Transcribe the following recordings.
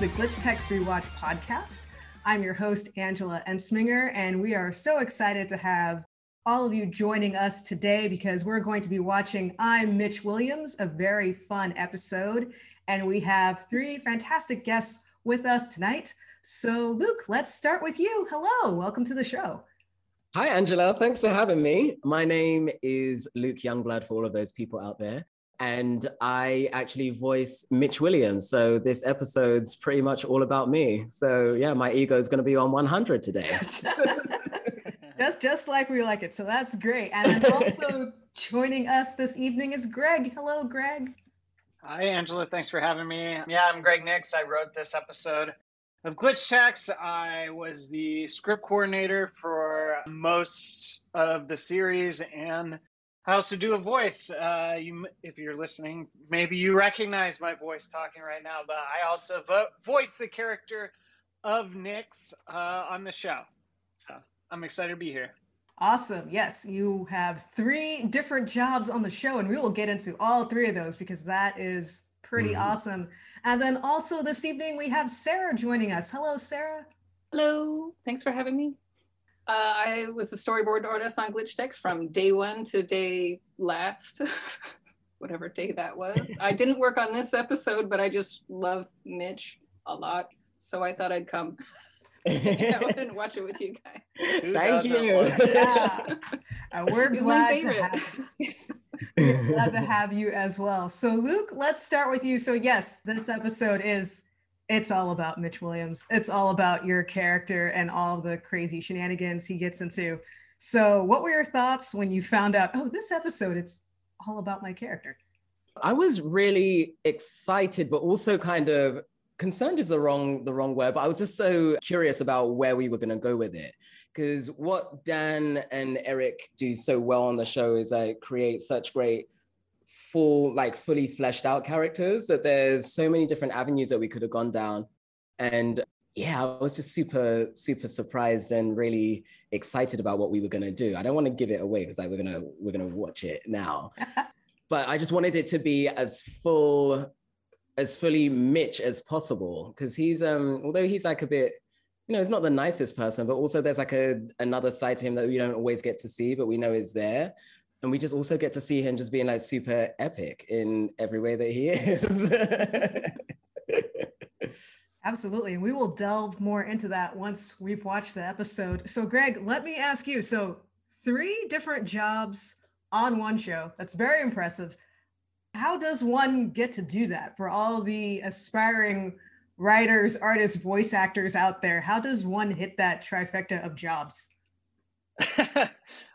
the Glitch Techs Rewatch podcast. I'm your host, Angela Ensminger, and we are so excited to have all of you joining us today because we're going to be watching I'm Mitch Williams, a very fun episode. And we have three fantastic guests with us tonight. So, Luke, let's start with you. Hello, welcome to the show. Hi, Angela. Thanks for having me. My name is Luke Youngblood for all of those people out there. And I actually voice Mitch Williams. So this episode's pretty much all about me. So yeah, my ego is going to be on 100 today. just just like we like it. So that's great. And also joining us this evening is Greg. Hello, Greg. Hi, Angela. Thanks for having me. Yeah, I'm Greg Nix. I wrote this episode of Glitch Techs. I was the script coordinator for most of the series and I also do a voice. Uh, you, if you're listening, maybe you recognize my voice talking right now, but I also vo- voice the character of Nix uh, on the show. So I'm excited to be here. Awesome. Yes, you have three different jobs on the show, and we will get into all three of those because that is pretty mm-hmm. awesome. And then also this evening, we have Sarah joining us. Hello, Sarah. Hello. Thanks for having me. Uh, I was a storyboard artist on Glitch Techs from day one to day last, whatever day that was. I didn't work on this episode, but I just love Mitch a lot. So I thought I'd come and watch it with you guys. Thank you. Yeah. Uh, we're glad to, have, we're glad to have you as well. So, Luke, let's start with you. So, yes, this episode is it's all about Mitch Williams. It's all about your character and all the crazy shenanigans he gets into. So, what were your thoughts when you found out, oh, this episode, it's all about my character? I was really excited, but also kind of concerned is the wrong the wrong word but i was just so curious about where we were going to go with it because what dan and eric do so well on the show is like create such great full like fully fleshed out characters that there's so many different avenues that we could have gone down. And yeah i was just super super surprised and really excited about what we were going to do. I don't want to give it away because like we're gonna we're gonna watch it now. But i just wanted it to be as full as fully Mitch as possible because he's um although he's like a bit you know he's not the nicest person but also there's like a another side to him that we don't always get to see but we know is there and we just also get to see him just being like super epic in every way that he is absolutely and we will delve more into that once we've watched the episode so greg let me ask you so three different jobs on one show that's very impressive how does one get to do that for all the aspiring writers, artists, voice actors out there? How does one hit that trifecta of jobs?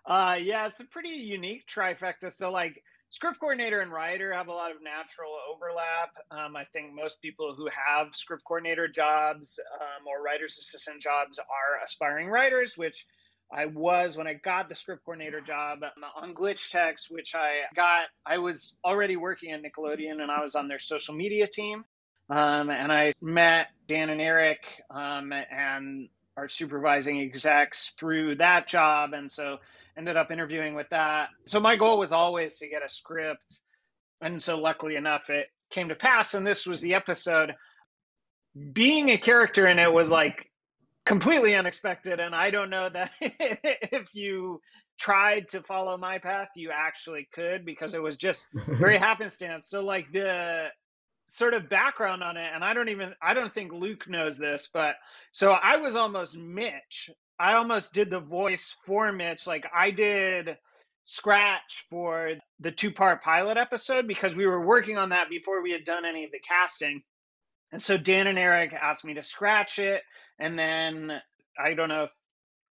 uh, yeah, it's a pretty unique trifecta. So, like, script coordinator and writer have a lot of natural overlap. Um, I think most people who have script coordinator jobs um, or writer's assistant jobs are aspiring writers, which I was when I got the script coordinator job on Glitch Techs, which I got. I was already working at Nickelodeon and I was on their social media team. Um, and I met Dan and Eric um, and our supervising execs through that job. And so ended up interviewing with that. So my goal was always to get a script. And so luckily enough, it came to pass. And this was the episode. Being a character in it was like completely unexpected and i don't know that if you tried to follow my path you actually could because it was just very happenstance so like the sort of background on it and i don't even i don't think luke knows this but so i was almost mitch. I almost did the voice for mitch. Like i did scratch for the two part pilot episode because we were working on that before we had done any of the casting. And so dan and eric asked me to scratch it and then I don't know if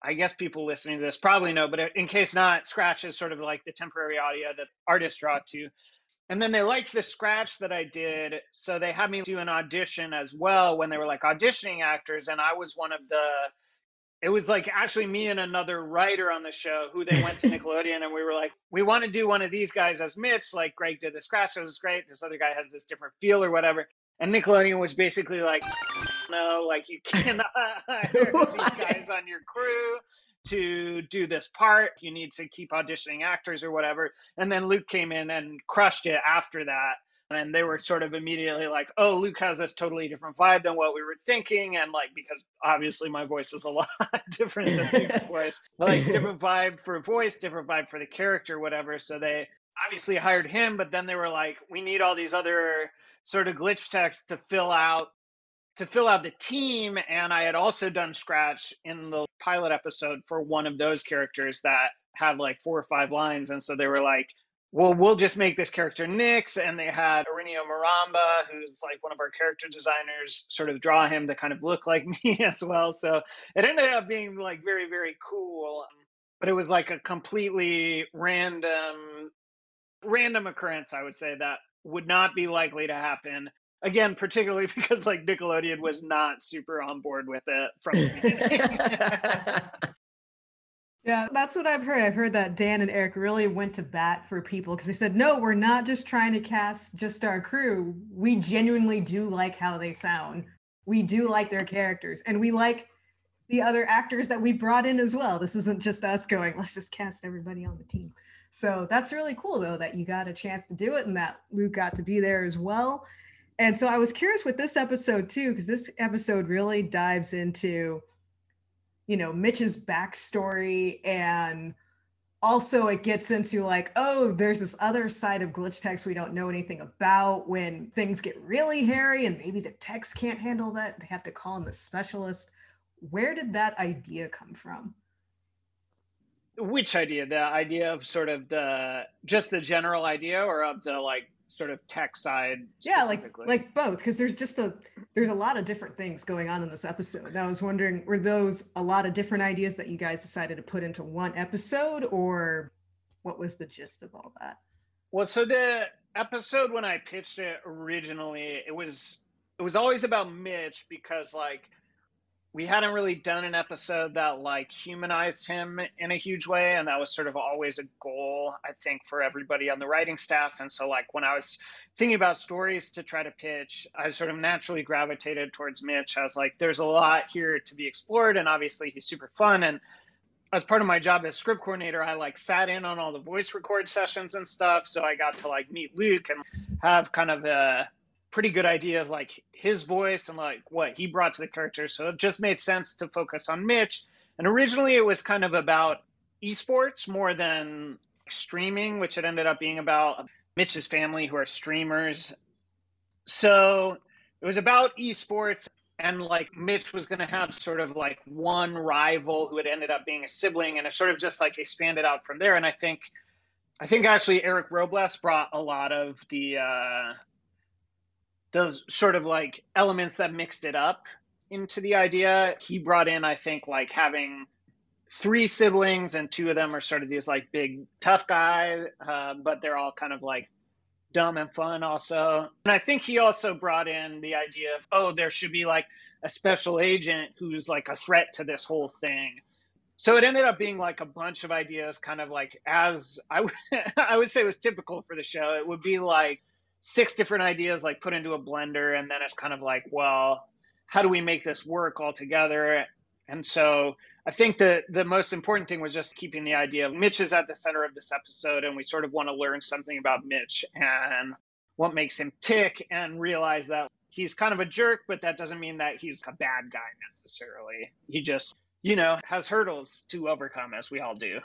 I guess people listening to this probably know, but in case not, Scratch is sort of like the temporary audio that artists draw to. And then they liked the scratch that I did, so they had me do an audition as well when they were like auditioning actors, and I was one of the. It was like actually me and another writer on the show who they went to Nickelodeon, and we were like, we want to do one of these guys as Mitch. Like Greg did the scratch, It was great. This other guy has this different feel or whatever. And Nickelodeon was basically like, no, like you cannot hire these guys on your crew to do this part. You need to keep auditioning actors or whatever. And then Luke came in and crushed it after that. and they were sort of immediately like, "Oh, Luke has this totally different vibe than what we were thinking," and like because obviously my voice is a lot different than Luke's voice, but, like different vibe for voice, different vibe for the character, whatever. So they obviously hired him, but then they were like, "We need all these other sort of glitch techs to fill out." To fill out the team, and I had also done scratch in the pilot episode for one of those characters that had like four or five lines, and so they were like, well, we'll just make this character Nix. And they had Aurelio Maramba, who's like one of our character designers, sort of draw him to kind of look like me as well. So it ended up being like very, very cool. Um, but it was like a completely random, random occurrence, I would say, that would not be likely to happen. Again, particularly because like Nickelodeon was not super on board with it from the beginning. Yeah, that's what I've heard. I've heard that Dan and Eric really went to bat for people because they said, no, we're not just trying to cast just our crew. We genuinely do like how they sound. We do like their characters and we like the other actors that we brought in as well. This isn't just us going, let's just cast everybody on the team. So that's really cool though that you got a chance to do it and that Luke got to be there as well. And so I was curious with this episode too, because this episode really dives into you know Mitch's backstory and also it gets into like oh there's this other side of glitch techs we don't know anything about when things get really hairy and maybe the techs can't handle that. They have to call in the specialist. Where did that idea come from? Which idea? The idea of sort of the just the general idea or of the like sort of tech side yeah like like both because there's just a there's a lot of different things going on in this episode. And i was wondering were those a lot of different ideas that you guys decided to put into one episode or what was the gist of all that? Well so the episode when i pitched it originally it was it was always about mitch because like we hadn't really done an episode that like humanized him in a huge way and that was sort of always a goal i think for everybody on the writing staff. And so like when i was thinking about stories to try to pitch i sort of naturally gravitated towards mitch. As like there's a lot here to be explored and obviously he's super fun. And as part of my job as script coordinator i like sat in on all the voice record sessions and stuff. So i got to like meet luke and have kind of a pretty good idea of like his voice and like what he brought to the character. So it just made sense to focus on Mitch. And originally it was kind of about esports more than streaming, which it ended up being about Mitch's family who are streamers. So it was about esports and like Mitch was going to have sort of like one rival who had ended up being a sibling and it sort of just like expanded out from there and I think I think actually Eric Robles brought a lot of the uh those sort of like elements that mixed it up into the idea. He brought in, I think, like having three siblings, and two of them are sort of these like big tough guys, uh, but they're all kind of like dumb and fun also. And I think he also brought in the idea of, oh, there should be like a special agent who's like a threat to this whole thing. So it ended up being like a bunch of ideas, kind of like as I, w- I would say was typical for the show. It would be like six different ideas like put into a blender and then it's kind of like well how do we make this work all together? And so i think that the most important thing was just keeping the idea of mitch is at the center of this episode and we sort of want to learn something about mitch and what makes him tick and realize that he's kind of a jerk but that doesn't mean that he's a bad guy necessarily. He just you know has hurdles to overcome as we all do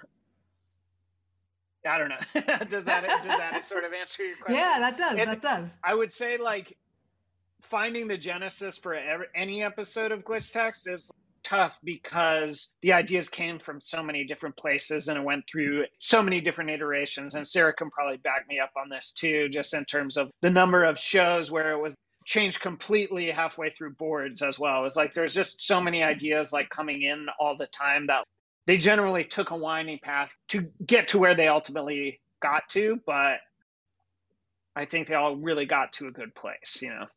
I don't know. does that does that sort of answer your question? Yeah, that does. And that does. I would say like finding the genesis for every, any episode of Glitch Techs is tough because the ideas came from so many different places and it went through so many different iterations. And Sarah can probably back me up on this too, just in terms of the number of shows where it was changed completely halfway through boards as well. It's like there's just so many ideas like coming in all the time that they generally took a winding path to get to where they ultimately got to, but I think they all really got to a good place, you know.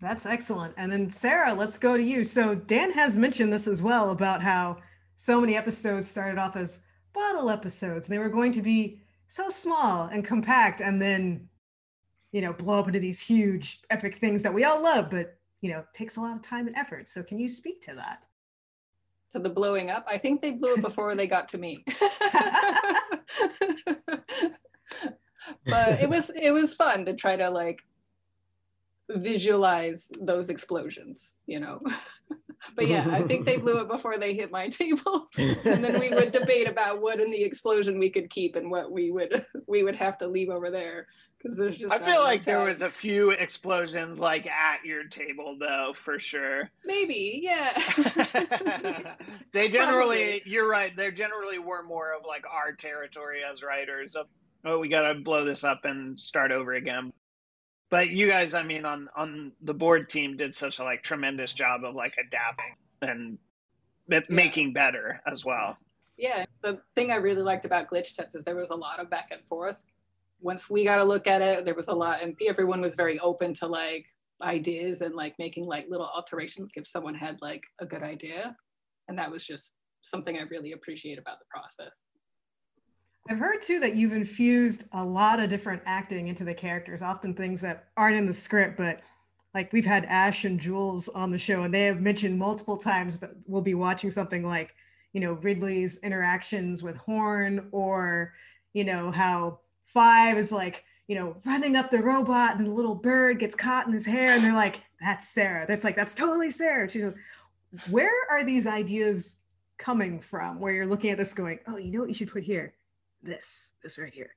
That's excellent. And then Sarah, let's go to you. So Dan has mentioned this as well about how so many episodes started off as bottle episodes. They were going to be so small and compact and then you know blow up into these huge epic things that we all love but you know takes a lot of time and effort. So can you speak to that? To the blowing up. I think they blew it before they got to me. but it was it was fun to try to like visualize those explosions, you know. but yeah, I think they blew it before they hit my table, and then we would debate about what in the explosion we could keep and what we would we would have to leave over there because there's just. I feel like there was a few explosions like at your table though, for sure. Maybe, yeah. they generally, Probably. you're right. They generally were more of like our territory as writers of, oh, we got to blow this up and start over again but you guys i mean on on the board team did such a like tremendous job of like adapting and yeah. making better as well yeah the thing i really liked about glitch techs is there was a lot of back and forth once we got to look at it there was a lot and everyone was very open to like ideas and like making like little alterations if someone had like a good idea. And that was just something i really appreciate about the process. I've heard too that you've infused a lot of different acting into the characters, often things that aren't in the script, but like we've had Ash and Jules on the show and they have mentioned multiple times, but we'll be watching something like, you know, Ridley's interactions with Horn or, you know, how Five is like, you know, running up the robot and the little bird gets caught in his hair and they're like, that's Sarah. That's like, that's totally Sarah. She's like, where are these ideas coming from where you're looking at this going, oh, you know what you should put here? this, this right here.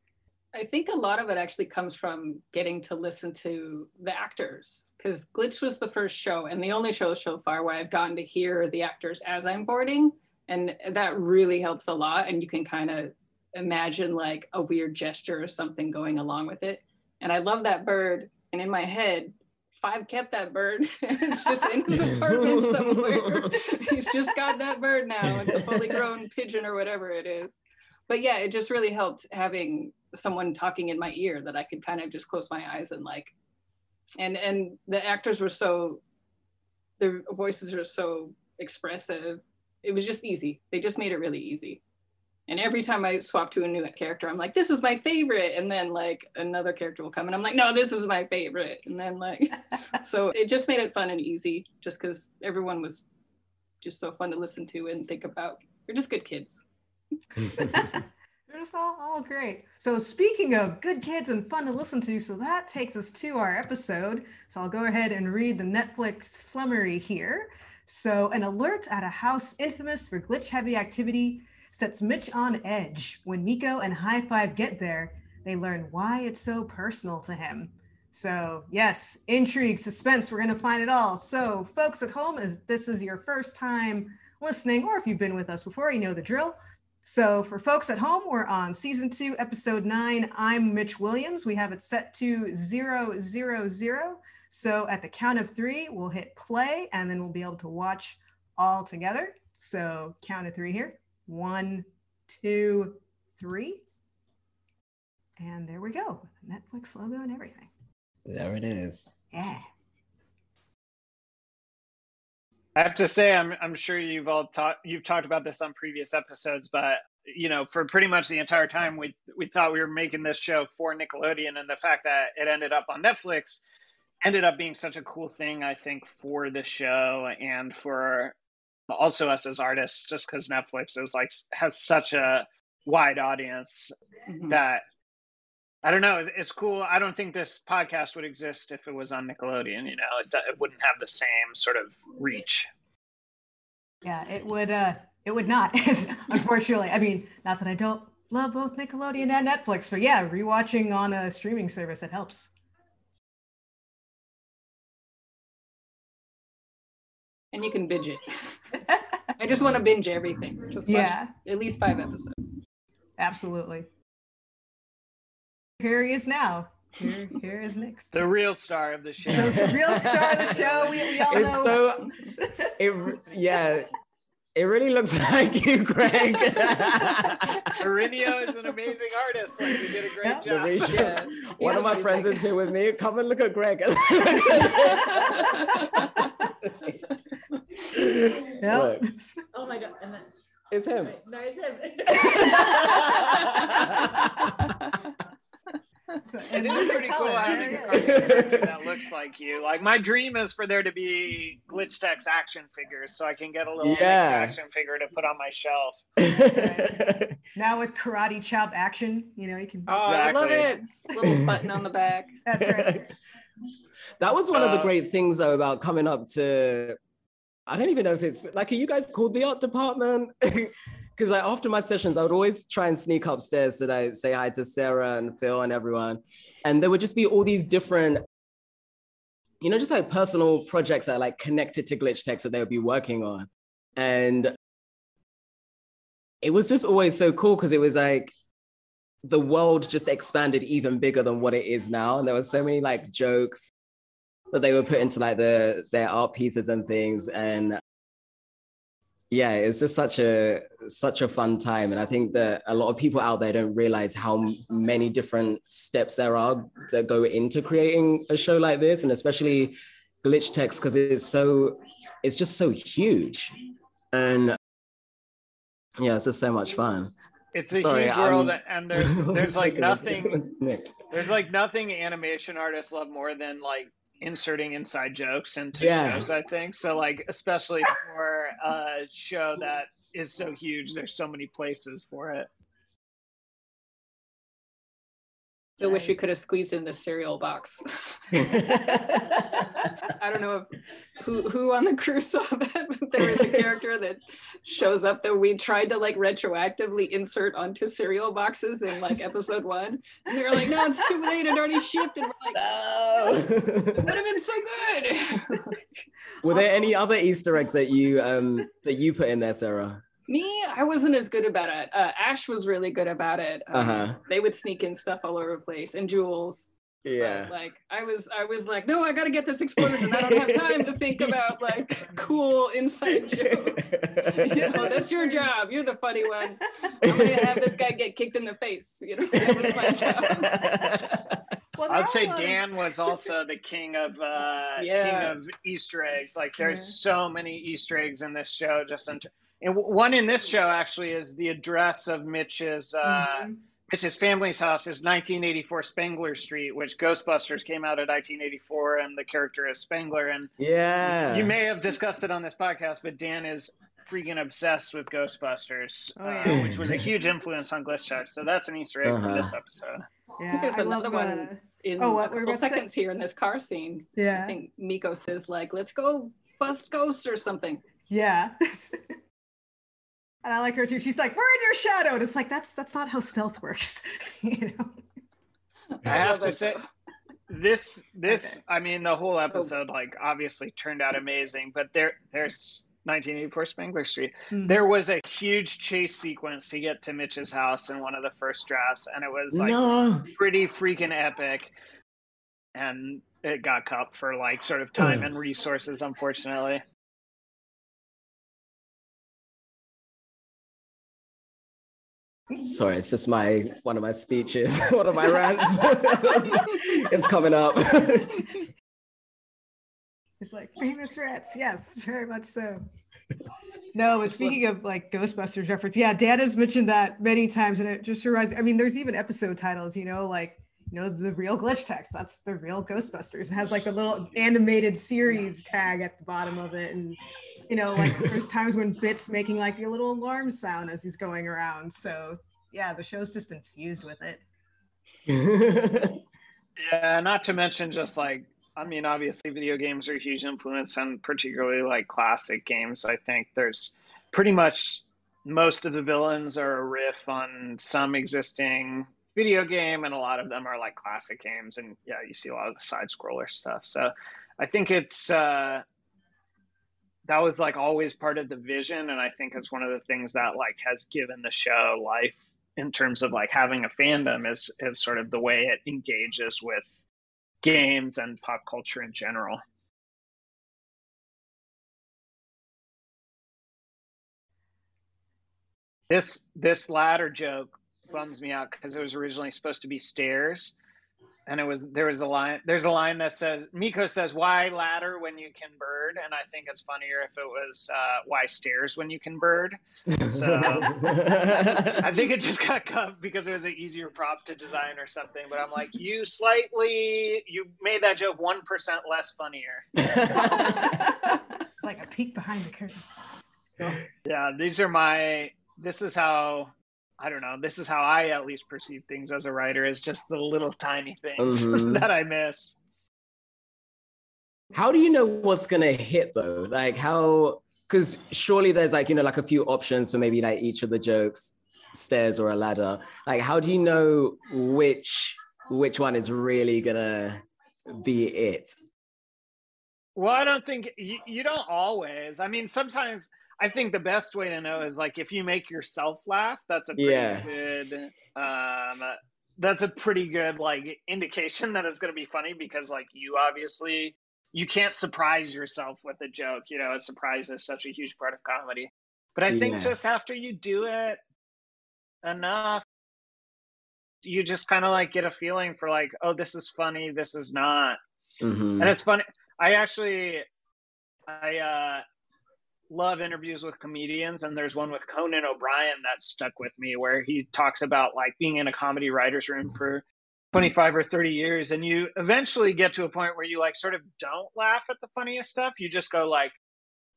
I think a lot of it actually comes from getting to listen to the actors because Glitch was the first show and the only show so far where I've gotten to hear the actors as I'm boarding. And that really helps a lot. And you can kind of imagine like a weird gesture or something going along with it. And I love that bird. And in my head, Five kept that bird. it's just in his apartment somewhere. He's just got that bird now. It's a fully grown pigeon or whatever it is but yeah, it just really helped having someone talking in my ear that I could kind of just close my eyes and like, and and the actors were so, their voices are so expressive. It was just easy. They just made it really easy. And every time I swap to a new character, I'm like, this is my favorite. And then like another character will come and I'm like, no, this is my favorite. And then like, so it just made it fun and easy just because everyone was just so fun to listen to and think about. They're just good kids. They're just all, all great. So speaking of good kids and fun to listen to, so that takes us to our episode. So I'll go ahead and read the Netflix summary here. So an alert at a house infamous for glitch-heavy activity sets Mitch on edge. When Miko and High Five get there, they learn why it's so personal to him. So yes, intrigue, suspense, we're gonna find it all. So folks at home, if this is your first time listening, or if you've been with us before, you know the drill. So for folks at home, we're on season two, episode nine. I'm Mitch Williams. We have it set to zero, zero, zero. So at the count of three, we'll hit play and then we'll be able to watch all together. So count of three here. One, two, three. And there we go. Netflix logo and everything. There it is. Yeah. I have to say, I'm I'm sure you've all talked you've talked about this on previous episodes, but you know, for pretty much the entire time, we we thought we were making this show for Nickelodeon, and the fact that it ended up on Netflix ended up being such a cool thing, I think, for the show and for also us as artists, just because Netflix is like has such a wide audience mm-hmm. that I don't know. It's cool. I don't think this podcast would exist if it was on Nickelodeon. You know, it, it wouldn't have the same sort of reach. Yeah, it would. uh It would not. unfortunately, I mean, not that I don't love both Nickelodeon and Netflix, but yeah, rewatching on a streaming service it helps. And you can binge it. I just want to binge everything. Just yeah, at least five episodes. Absolutely here he is now. Here, here is Nick. The real star of the show. the real star of the show. We, we all it's know. So, it, yeah, it really looks like you, Greg. Aurelio is an amazing artist. Like, you did a great job. Yeah. One of my friends is here with me. Come and look at Greg. Yep. Oh my god! And that's it's him. No, it's him. it is pretty cool having a cartoon character that looks like you. Like my dream is for there to be glitch techs action figures, so I can get a little Yeah. action figure to put on my shelf. Now with karate chop action, you know, you can. Oh, I love it. Little button on the back. That's right. that was one of the Uh, great things though about coming up to I don't even know if it's like are you guys called the art department? Because like after my sessions, I would always try and sneak upstairs to like, say hi to Sarah and Phil and everyone. And there would just be all these different, you know, just like personal projects that like connected to glitch tech that they would be working on. And it was just always so cool because it was like the world just expanded even bigger than what it is now. And there were so many like jokes that they were put into like the their art pieces and things. And yeah, it's just such a such a fun time. And I think that a lot of people out there don't realize how many different steps there are that go into creating a show like this, and especially glitch techs because it's so it's just so huge. And yeah, it's just so much fun. It's a Sorry, huge world, I'm- and there's there's like nothing there's like nothing animation artists love more than like inserting inside jokes into Yeah. shows. I think so. Like especially for a show that is so huge, there's so many places for it. Still wish we could have squeezed in the cereal box. I don't know if who who on the crew saw that, but there was a character that shows up that we tried to like retroactively insert onto cereal boxes in like episode one. And they were like, no, it's too late, it already shipped. And we're like, no. it would have been so good. Were there any other Easter eggs that you um that you put in there, Sarah? Me, I wasn't as good about it. Uh, Ash was really good about it. Um, Uh-huh. They would sneak in stuff all over the place, and Jules. But, Yeah. like I was, I was like, no, I got to get this exploded, and I don't have time to think about like cool inside jokes. You know, that's your job. You're the funny one. I'm gonna have this guy get kicked in the face. You know, that was my job. Well, I'd say a lot of- Dan was also the king of uh, Yeah. king of Easter eggs. Like there's Yeah. so many Easter eggs in this show. Just in, and one in this show actually is the address of Mitch's uh, Mhm. Mitch's family's house is 1984 Spengler Street, which Ghostbusters came out in 1984, and the character is Spengler. And yeah. you may have discussed it on this podcast, but Dan is freaking obsessed with Ghostbusters, Oh, uh, which was a huge influence on Glitch Check. So that's an Easter egg from Uh-huh. this episode. Yeah, there's I love another one. the- In Oh, what a were you couple about to say? seconds here in this car scene, Yeah, I think Miko says like, "Let's go bust ghosts" or something. yeah. and I like her too. She's like, "We're in your shadow," and it's like that's that's not how stealth works, you know. I have to say- this this Okay. i mean the whole episode like obviously turned out amazing but there there's 1984 Spengler street Mhm. there was a huge chase sequence to get to mitch's house in one of the first drafts and it was like no. pretty freaking epic and it got cut for like sort of time and resources unfortunately Sorry, it's just my one of my speeches, one of my rants. it's coming up. It's like famous rats. Yes, very much so. No, but speaking of like Ghostbusters reference, yeah, Dan has mentioned that many times, and it just reminds. I mean, there's even episode titles, you know, like you know the real glitch techs. That's the real Ghostbusters. It has like a little animated series tag at the bottom of it, and you know, like there's times when Bit's making like a little alarm sound as he's going around. So yeah, the show's just infused with it. yeah not to mention just like i mean obviously video games are a huge influence and particularly like classic games i think there's pretty much most of the villains are a riff on some existing video game and a lot of them are like classic games and yeah you see a lot of the side scroller stuff so i think it's uh that was like always part of the vision and i think it's one of the things that like has given the show life in terms of like having a fandom is is sort of the way it engages with games and pop culture in general. This this ladder joke bums me out because it was originally supposed to be stairs and it was there was a line there's a line that says Miko says why ladder when you can bird? And I think it's funnier if it was uh, why stairs when you can bird? So I think it just got cut because it was an easier prop to design or something but I'm like you slightly you made that joke one percent less funnier. It's like a peek behind the curtain. Yeah these are my this is how I don't know. This is how I at least perceive things as a writer is just the little tiny things mm-hmm. that I miss. How do you know what's gonna hit though? Like how because surely there's like, you know, like a few options for maybe like each of the jokes, stairs or a ladder. Like how do you know which which one is really gonna be it? Well, I don't think you, you don't always. I mean, sometimes I think the best way to know is like if you make yourself laugh, that's a pretty yeah. good um that's a pretty good like indication that it's going to be funny because like you obviously you can't surprise yourself with a joke, you know, a surprise is such a huge part of comedy. But I think yeah. just after you do it enough you just kind of like get a feeling for like, oh, this is funny, this is not. Mm-hmm. And it's funny. I actually I uh love interviews with comedians and there's one with conan o'brien that stuck with me where he talks about like being in a comedy writers room mm-hmm. for 25 or 30 years and you eventually get to a point where you like sort of don't laugh at the funniest stuff. You just go like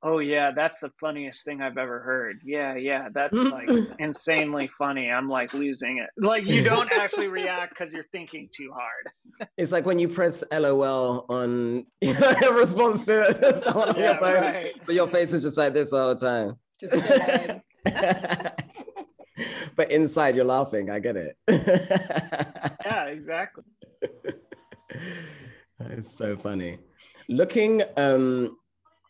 oh yeah that's the funniest thing i've ever heard. Yeah yeah that's like insanely funny. I'm like losing it. Like you don't actually react because you're thinking too hard. It's like when you press lol on you know, in response to someone on yeah, your phone right. but your face is just like this all the time. Just but inside you're laughing i get it. Yeah exactly. It's so funny. Looking um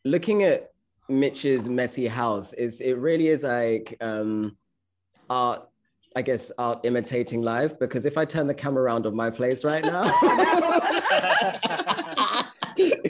looking at Mitch's messy house. Is it really is like um, art I guess art imitating life. Because if I turn the camera around on my place right now,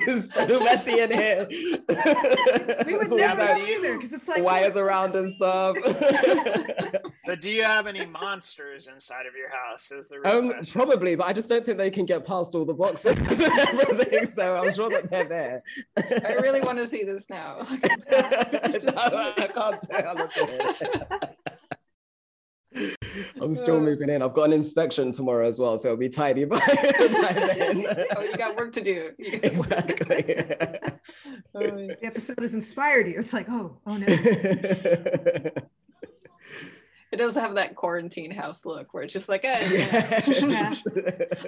it's so messy in here. We would never know either because it's like wires around and stuff. but do you have any monsters inside of your house? Is the um, probably, but I just don't think they can get past all the boxes and everything. So I'm sure that they're there. I really want to see this now. no, I can't tell. I'm still moving in. I've got an inspection tomorrow as well, so it'll be tidy by, by then. oh, you got work to do. Exactly. the episode has inspired you. It's like, oh, oh no. It does have that quarantine house look where it's just like, eh, yes.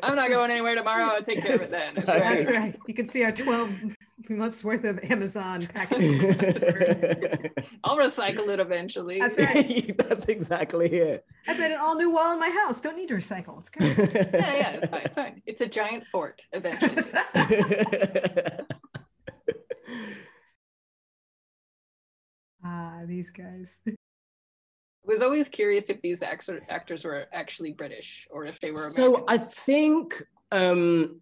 I'm not going anywhere tomorrow. I'll take care of it then. That's right. That's right. You can see our 12 months worth of Amazon packaging. I'll recycle it eventually. That's right. That's exactly it. I bet an all new wall in my house. Don't need to recycle. It's good. yeah, yeah, it's fine. It's fine. It's a giant fort eventually. ah, these guys I was always curious if these actor, actors were actually British or if they were. So I think um,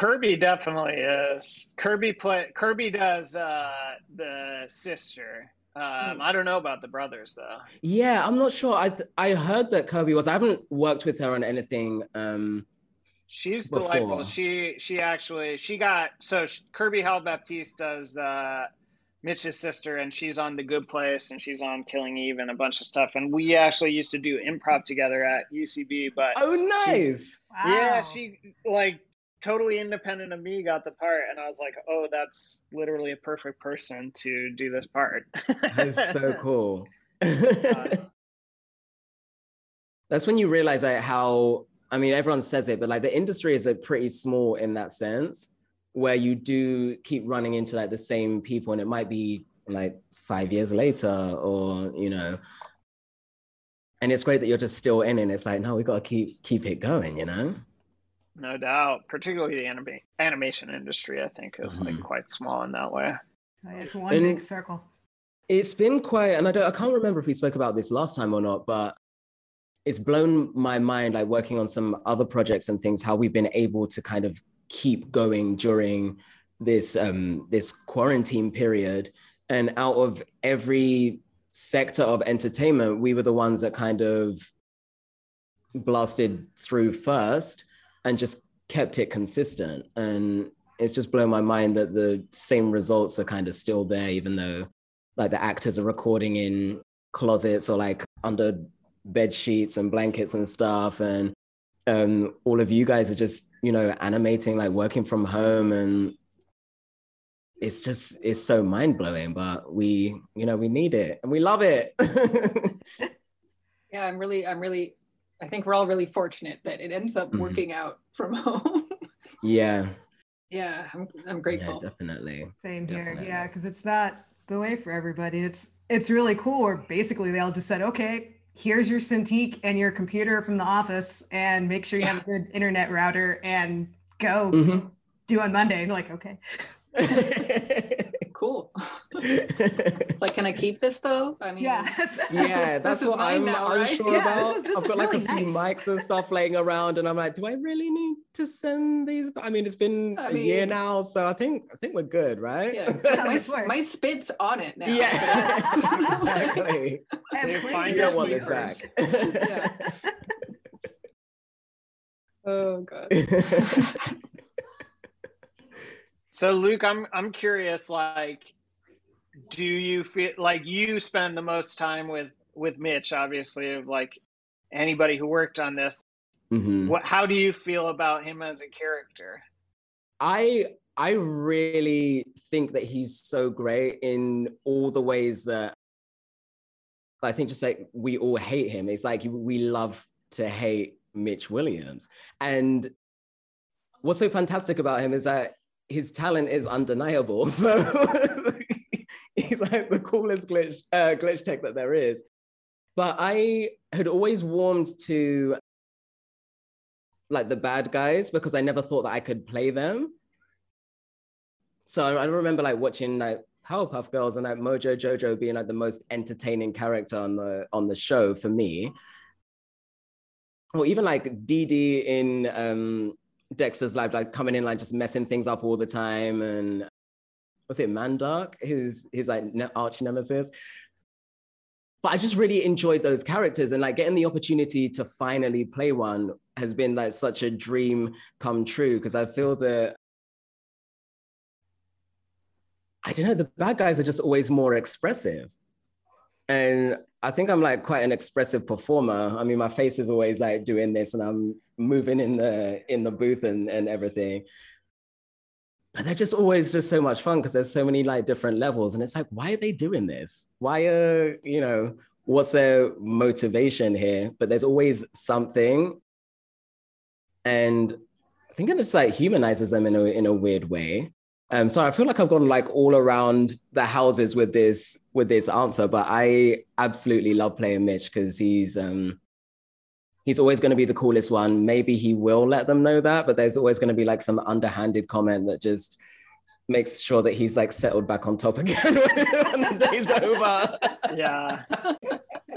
Kirby definitely is. Kirby play Kirby does uh, the sister. Um, hmm. I don't know about the brothers though. Yeah, I'm not sure. I th- I heard that Kirby was. I haven't worked with her on anything. Um, She's before. delightful. She she actually she got so Kirby Howell-Baptiste does uh, Mitch's sister, and she's on The Good Place, and she's on Killing Eve, and a bunch of stuff. And we actually used to do improv together at UCB. But oh, nice! She, wow. Yeah, she like totally independent of me got the part, and I was like, oh, that's literally a perfect person to do this part. that's so cool. uh, that's when you realize like how I mean, everyone says it, but like the industry is a pretty small in that sense where you do keep running into like the same people and it might be like five years later or you know and it's great that you're just still in and it's like no we got to keep keep it going you know no doubt particularly the anima- animation industry i think is mm-hmm. like quite small in that way it's one and big circle it's been quite and i don't i can't remember if we spoke about this last time or not but it's blown my mind like working on some other projects and things how we've been able to kind of keep going during this um, this quarantine period. And out of every sector of entertainment, we were the ones that kind of blasted through first and just kept it consistent. And it's just blown my mind that the same results are kind of still there, even though like the actors are recording in closets or like under bed sheets and blankets and stuff. And um, all of you guys are just, you know, animating, like working from home. And it's just, it's so mind blowing, but we, you know, we need it and we love it. yeah, I'm really, I'm really, I think we're all really fortunate that it ends up mm-hmm. working out from home. yeah. Yeah, I'm, I'm grateful. Yeah, definitely. Same definitely. here. Yeah, because it's not the way for everybody. It's it's really cool. Or basically, they all just said, okay, here's your Cintiq and your computer from the office, and make sure you have a good internet router and go mm-hmm. do on Monday. And like, okay. cool. it's like, can I keep this though? I mean, yeah, yeah, that's what I'm now, unsure right? about. This is, this I've got like really a few nice. mics and stuff laying around, and I'm like, do I really need to send these? I mean, it's been I a mean, year now, so I think I think we're good, right? Yeah, my, my spit's on it now. Yeah, exactly. you don't want this back. yeah. Oh god. So Luke, I'm I'm curious. Like, do you feel like you spend the most time with with Mitch? Obviously, of like anybody who worked on this. Mm-hmm. What? How do you feel about him as a character? I I really think that he's so great in all the ways that I think just like we all hate him. It's like we love to hate Mitch Williams. And what's so fantastic about him is that his talent is undeniable. So he's like the coolest glitch uh, glitch tech that there is. But I had always warmed to like the bad guys because I never thought that I could play them. So I remember like watching like Powerpuff Girls and like Mojo Jojo being like the most entertaining character on the on the show for me. Or even like Dee Dee in um, Dexter's Lab, like coming in, like just messing things up all the time. And was it Mandark, his his like arch nemesis? But I just really enjoyed those characters and like getting the opportunity to finally play one has been like such a dream come true because I feel that I don't know, the bad guys are just always more expressive. And I think I'm like quite an expressive performer. I mean, my face is always like doing this and I'm moving in the in the booth and, and everything. But they're just always just so much fun because there's so many like different levels. And it's like, why are they doing this? Why are, you know, what's their motivation here? But there's always something. And I think it just like humanizes them in a in a weird way. Um, so I feel like I've gone like all around the houses with this with this answer, but I absolutely love playing Mitch because he's um, he's always going to be the coolest one. Maybe he will let them know that, but there's always going to be like some underhanded comment that just makes sure that he's like settled back on top again when the day's over. yeah,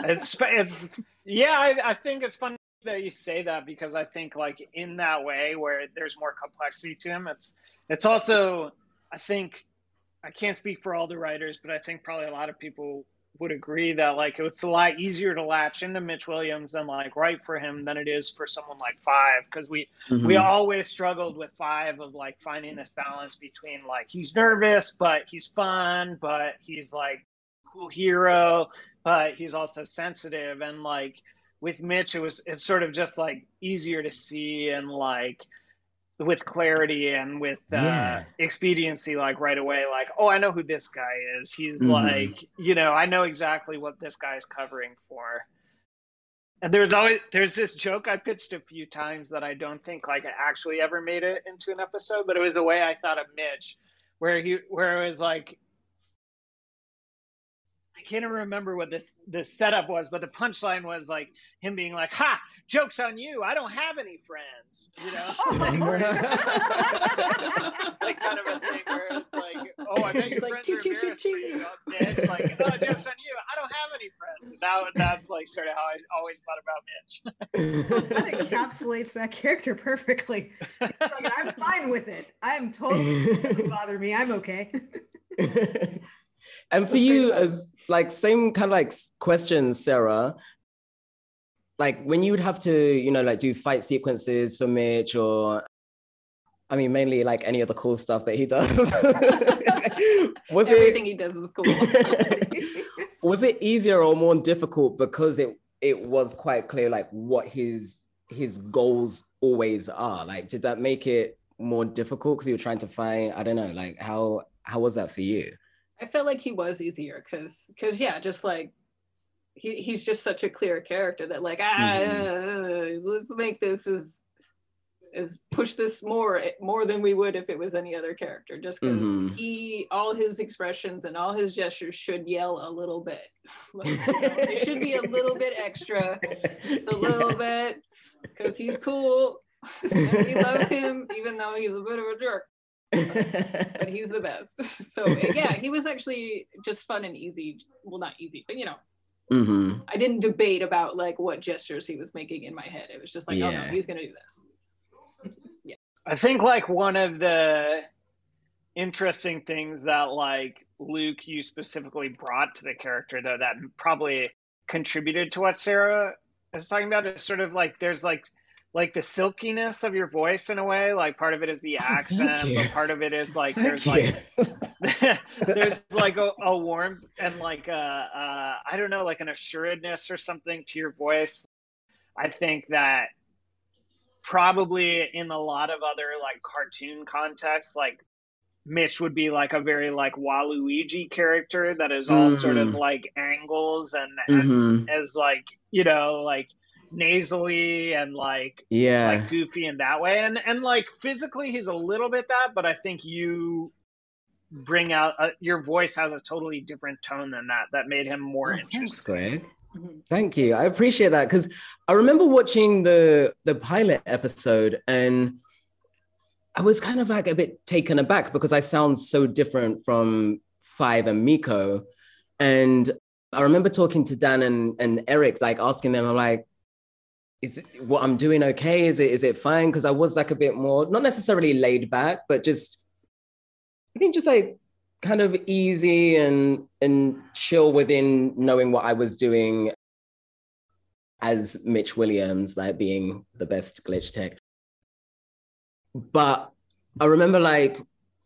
it's it's yeah. I, I think it's funny that you say that because I think like in that way where there's more complexity to him, it's it's also I think I can't speak for all the writers, but I think probably a lot of people would agree that like it's a lot easier to latch into Mitch Williams and like write for him than it is for someone like Five because we mm-hmm. we always struggled with Five of like finding this balance between like he's nervous but he's fun but he's like cool hero but he's also sensitive and like with Mitch it was it's sort of just like easier to see and like with clarity and with uh, yeah. expediency like right away like oh i know who this guy is he's mm-hmm. like you know i know exactly what this guy's covering for and there's always there's this joke i pitched a few times that i don't think like I actually ever made it into an episode but it was a way i thought of mitch where he where it was like can't even remember what this this setup was, but the punchline was like him being like, "Ha, jokes on you! I don't have any friends," you know, oh like kind of a thing where it's like, "Oh, I bet your like, friends are embarrassed for you, Mitch." Like, "Oh, jokes on you! I don't have any friends." And that that's like sort of how I always thought about Mitch. that encapsulates that character perfectly. Like, I'm fine with it. I'm totally it doesn't bother me. I'm okay. And for you, as like same kind of like questions, Sarah. Like when you would have to, you know, like do fight sequences for Mitch or I mean, mainly like any of the cool stuff that he does. was Everything it, he does is cool. was it easier or more difficult because it it was quite clear like what his his goals always are? Like, did that make it more difficult because you were trying to find? I don't know. Like, how how was that for you? I felt like he was easier because because yeah, just like he, he's just such a clear character that like ah mm-hmm. uh, let's make this as is push this more more than we would if it was any other character just because mm-hmm. he all his expressions and all his gestures should yell a little bit like, you know, it should be a little bit extra just a little yeah. bit because he's cool and we love him even though he's a bit of a jerk but he's the best so yeah he was actually just fun and easy well not easy but you know Mm-hmm. I didn't debate about like what gestures he was making in my head. It was just like, yeah. oh no, he's gonna do this. yeah. I think like one of the interesting things that like Luke you specifically brought to the character though that probably contributed to what Sarah is talking about is sort of like there's like like the silkiness of your voice in a way like part of it is the accent but part of it is like there's like there's like a, a, warmth and like a, a i don't know like an assuredness or something to your voice i think that probably in a lot of other like cartoon contexts like mitch would be like a very like waluigi character that is all mm-hmm. sort of mm-hmm. like angles and, and mm-hmm. as like you know like nasally and like yeah. like goofy in that way. And and like physically he's a little bit that but i think you bring out a, your voice has a totally different tone than that that made him more oh, interesting. thanks, mm-hmm. thank you. I appreciate that because i remember watching the the pilot episode and i was kind of like a bit taken aback because i sound so different from five and miko. And I remember talking to Dan and, and Eric, like asking them, I'm like, is what I'm doing okay? Is it is it fine? Because I was like a bit more not necessarily laid back, but just I think just like kind of easy and and chill within knowing what I was doing as Mitch Williams, like being the best glitch tech. But I remember like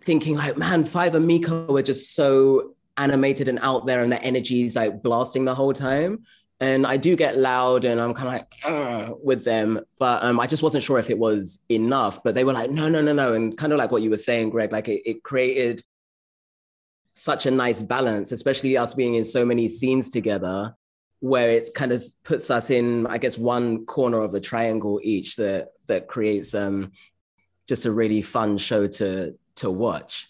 thinking like, man, Five and Miko were just so animated and out there and the energy is like blasting the whole time and I do get loud and I'm kind of like with them, but um, I just wasn't sure if it was enough. But they were like, no, no, no, no, and kind of like what you were saying, Greg, like it, it created such a nice balance, especially us being in so many scenes together, where it kind of puts us in, I guess, one corner of the triangle each that that creates um, just a really fun show to to watch.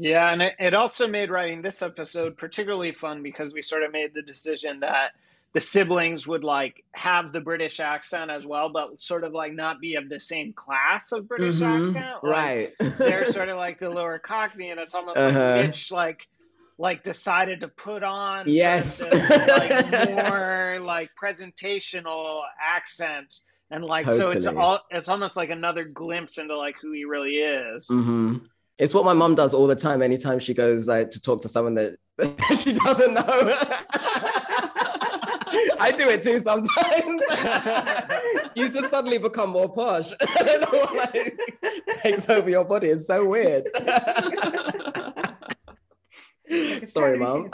Yeah, and it, it also made writing this episode particularly fun because we sort of made the decision that the siblings would like have the British accent as well, but sort of like not be of the same class of British mm-hmm. accent. Like, right. they're sort of like the lower Cockney, and it's almost uh-huh. like Mitch like like decided to put on yes sort of this, like more like presentational accent and like totally. so it's all it's almost like another glimpse into like who he really is. Mm-hmm. It's what my mom does all the time. Anytime she goes like, to talk to someone that she doesn't know. I do it too sometimes. you just suddenly become more posh. I don't know what like, takes over your body. It's so weird. Sorry, mom.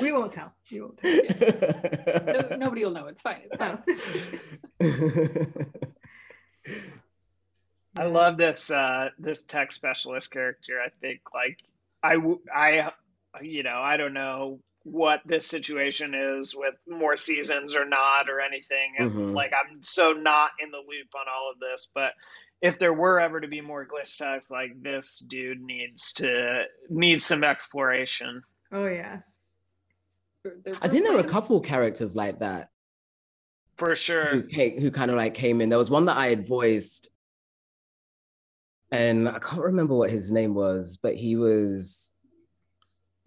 we won't tell. We won't tell. Yeah. No, nobody will know. It's fine. It's fine. Oh. I love this uh, this tech specialist character. I think like I I you know I don't know what this situation is with more seasons or not or anything. And mm-hmm. like I'm so not in the loop on all of this, but if there were ever to be more glitch techs, like this dude needs to needs some exploration. Oh yeah. I think there were a couple characters like that. For sure. Who, came, who kind of like came in. There was one that I had voiced and I can't remember what his name was, but he was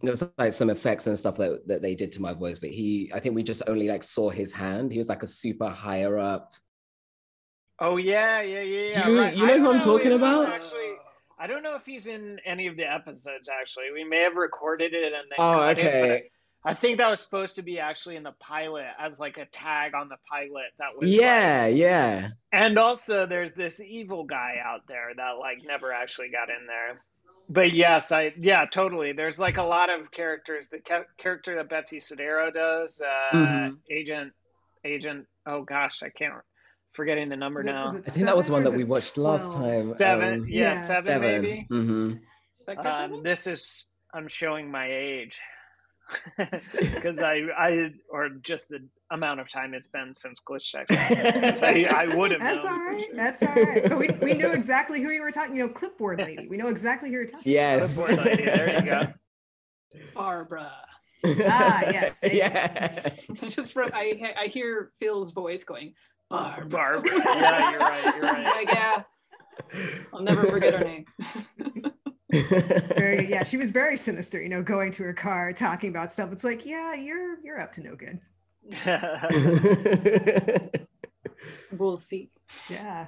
there was like some effects and stuff that, that they did to my voice, but he I think we just only like saw his hand. He was like a super higher up. Oh yeah, yeah, yeah, yeah. You, right. you know who I'm talking about? Actually, I don't know if he's in any of the episodes. Actually, we may have recorded it and then. Oh, okay. It, I think that was supposed to be actually in the pilot as like a tag on the pilot that was Yeah, like- yeah. and also there's this evil guy out there that like never actually got in there. But yes, I yeah, totally. There's like a lot of characters. The ca- character that Betsy Sodero does, uh, Mhm. Agent, Agent. Oh gosh, I can't. Forgetting the number now. I think that was one that we watched last 12? time. Seven, um, yeah, Yeah. seven, maybe. hmm Um, this is I'm showing my age because I I or just the amount of time it's been since glitch techs. happened. So I, I would have That's known. all for sure. That's all right. But we, we knew exactly who you were talking. You know, clipboard lady. We know exactly who you're talking. Yes. Clipboard lady, there you go. Barbara. Ah, yes, yeah. I just wrote, I, I hear Phil's voice going, Barbara. Barbara. Yeah, you're right. You're right. Like, yeah, I'll never forget her name. Very, yeah, she was very sinister. You know, going to her car, talking about stuff. It's like, yeah, you're you're up to no good. We'll see. Yeah.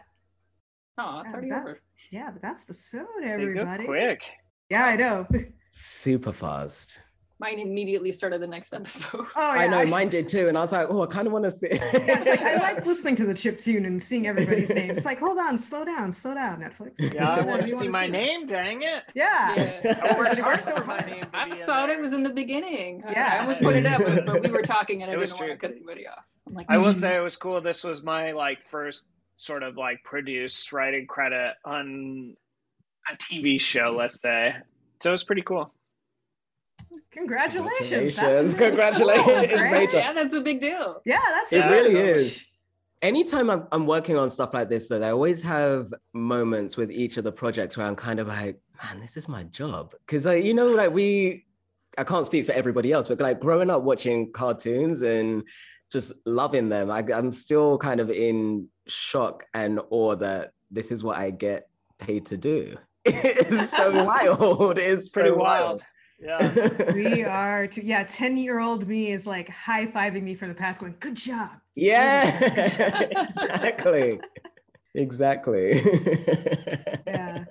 Oh, it's Yeah, already that's, over. yeah, but that's the soda, They everybody. quick. Yeah, I know. Super fast. Mine immediately started the next episode. Oh, yeah, I know, I- mine did too. And I was like, oh, I kind of want to see. Yeah, like I like listening to the chip tune and seeing everybody's name. It's like, hold on, slow down, slow down, Netflix. Yeah, I want to wanna see my this. name. Dang it! Yeah. Yeah. I worked It hard so for my name. I be in thought it was in the beginning. Yeah. I almost put it up, but, but we were talking and I It was didn't want to cut anybody off. I'm like, I will "Mm." say it was cool. This was my like first sort of like produced writing credit on a TV show, let's say. So it was pretty cool. Congratulations. Congratulations. That's really Congratulations. cool, It's major. yeah, that's a big deal. Yeah, that's It Yeah, really totally. is. Anytime I'm, I'm working on stuff like this, though, I always have moments with each of the projects where I'm kind of like, man, this is my job. Because, like, you know, like we, I can't speak for everybody else, but like growing up watching cartoons and just loving them, I, I'm still kind of in shock and awe that this is what I get paid to do. It's so wild. It's Pretty so wild. Yeah. we are to yeah 10 year old me is like high-fiving me from the past going good job Yeah, exactly. Exactly. yeah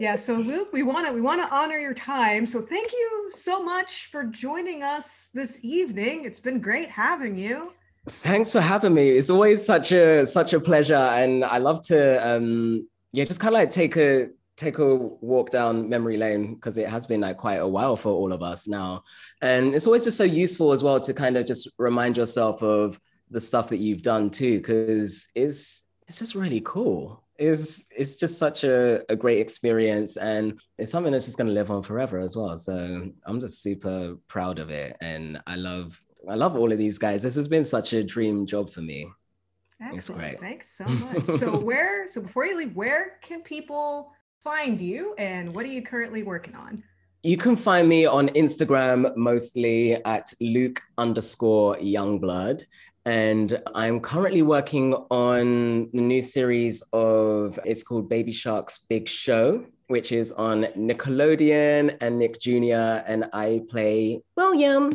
yeah so luke we want to we want to honor your time so thank you so much for joining us this evening it's been great having you Thanks for having me. It's always such a such a pleasure, and I love to um yeah just kind of like take a take a walk down memory lane because it has been like quite a while for all of us now, and it's always just so useful as well to kind of just remind yourself of the stuff that you've done too because it's it's just really cool. It's it's just such a, a great experience and it's something that's just going to live on forever as well. So I'm just super proud of it, and I love I love all of these guys. This has been such a dream job for me. Excellent great. thanks so much so where so before you leave where can people find you and what are you currently working on You can find me on Instagram mostly at Luke underscore Youngblood. And I'm currently working on the new series of, it's called Baby Shark's Big Show, which is on Nickelodeon and Nick Jr. And I play William,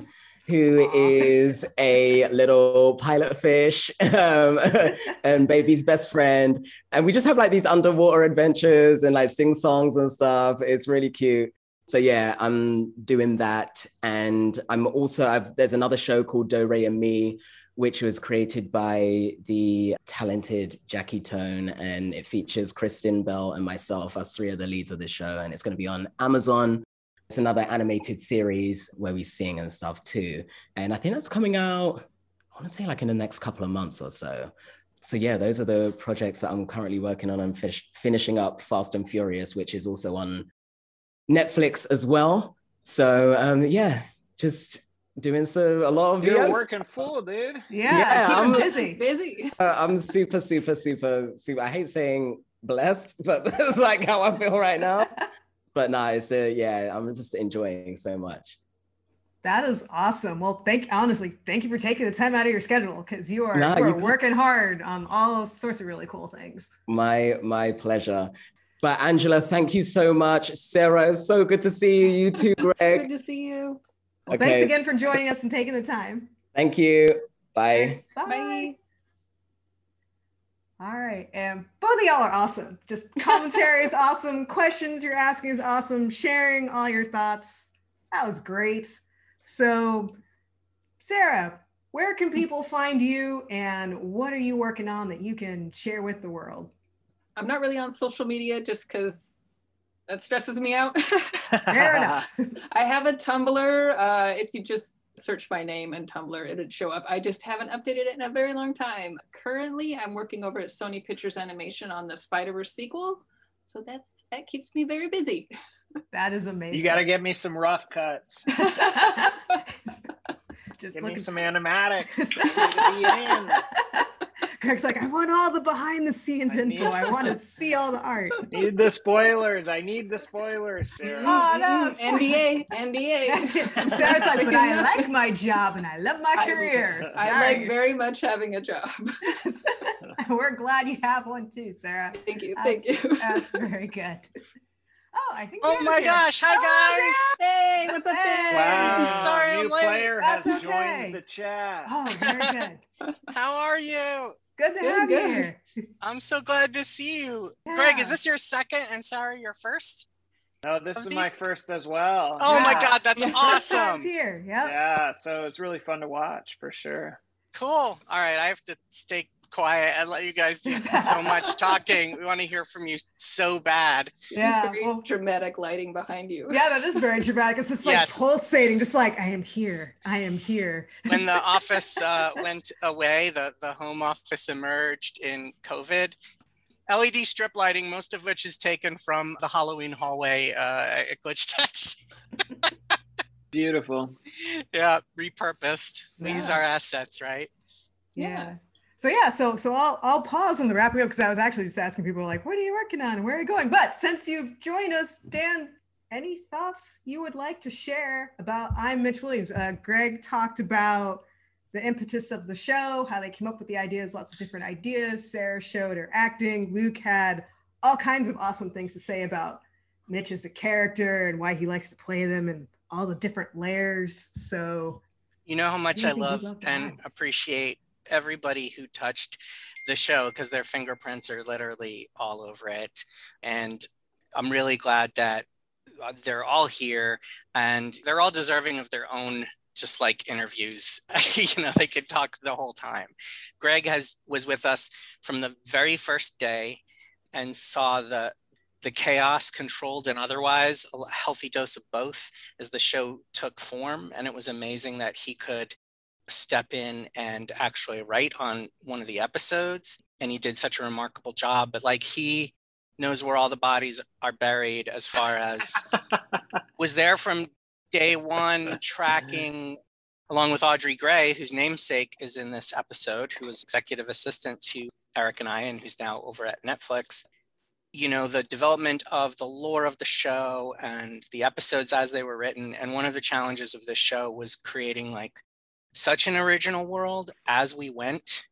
who is a little pilot fish um, and baby's best friend. And we just have like these underwater adventures and like sing songs and stuff. It's really cute. So yeah, I'm doing that, and I'm also I've, there's another show called Do Re and Mi, which was created by the talented Jackie Tohn, and it features Kristen Bell and myself. Us three are the leads of the show, and it's going to be on Amazon. It's another animated series where we sing and stuff too, and I think that's coming out. I want to say like in the next couple of months or so. So yeah, those are the projects that I'm currently working on. I'm finish, finishing up Fast and Furious, which is also on Netflix as well. So um, yeah, just doing so a lot of You're videos. working full, dude. yeah, Yeah, keep 'em I'm- busy Busy. Uh, I'm super, super, super, super. I hate saying blessed, but that's like how I feel right now. But no, it's uh, yeah, I'm just enjoying so much. That is awesome. Well, thank honestly, thank you for taking the time out of your schedule because you are, Nah, you are you- working hard on all sorts of really cool things. My my pleasure. But Angela, thank you so much. Sarah, it's so good to see you. You too, Greg. Good to see you. Well, Okay. thanks again for joining us and taking the time. Thank you. Bye. Bye. Bye. All right. And both of y'all are awesome. Just commentary is awesome. Questions you're asking is awesome. Sharing all your thoughts. That was great. So Sarah, where can people find you and what are you working on that you can share with the world? I'm not really on social media just because that stresses me out. Fair enough. I have a Tumblr. Uh, if you just search my name and Tumblr, it'd show up. I just haven't updated it in a very long time. Currently, I'm working over at Sony Pictures Animation on the Spider-Verse sequel. So that's that keeps me very busy. That is amazing. You got to get me some rough cuts. Just give me some animatics. Greg's like, I want all the behind the scenes I info. I want to see all the art. need the spoilers. I need the spoilers, Sarah. Oh, no, NDA, NDA. Sarah's like, but I like my job and I love my I- career. I Sorry. like very much having a job. We're glad you have one too, Sarah. Thank you, That's, thank you. that's very good. Oh, I think. Oh my here. gosh, hi Oh, Hey, what's up? Hey. Wow. Sorry, I'm late. player That's has okay. joined the chat. Oh, very good. How are you? Good to Good, have you good. here. I'm so glad to see you. Greg, is this your second and Sarah your first? No, this Of is my first as well. Oh my god, that's awesome. here. Yep. Yeah, so it's really fun to watch for sure. Cool. All right, I have to stay quiet and let you guys do so much talking. We want to hear from you so bad. Yeah. Very Well, dramatic lighting behind you. yeah, that is very dramatic. It's just like Yes. pulsating, just like I am here. I am here. When the office uh, went away, the, the home office emerged in COVID. LED strip lighting, most of which is taken from the Halloween hallway uh, at Glitch Techs. Beautiful. yeah, repurposed. We use Yeah. our assets, right? Yeah. Yeah. So yeah, so so I'll I'll pause on the wrapping up because I was actually just asking people like, what are you working on and where are you going? But since you've joined us, Dan, any thoughts you would like to share about I'm Mitch Williams? Uh, Greg talked about the impetus of the show, how they came up with the ideas, lots of different ideas. Sarah showed her acting. Luke had all kinds of awesome things to say about Mitch as a character and why he likes to play them and all the different layers. So You know how much I love and appreciate everybody who touched the show because their fingerprints are literally all over it. And I'm really glad that uh, they're all here and they're all deserving of their own just like interviews. You know they could talk the whole time. Greg has was with us from the very first day and saw the the chaos controlled and otherwise a healthy dose of both as the show took form. And it was amazing that he could step in and actually write on one of the episodes and he did such a remarkable job but like he knows where all the bodies are buried as far as was there from day one tracking along with audrey gray whose namesake is in this episode who was executive assistant to eric and i and who's now over at netflix. You know the development of the lore of the show and the episodes as they were written and one of the challenges of this show was creating like such an original world as we went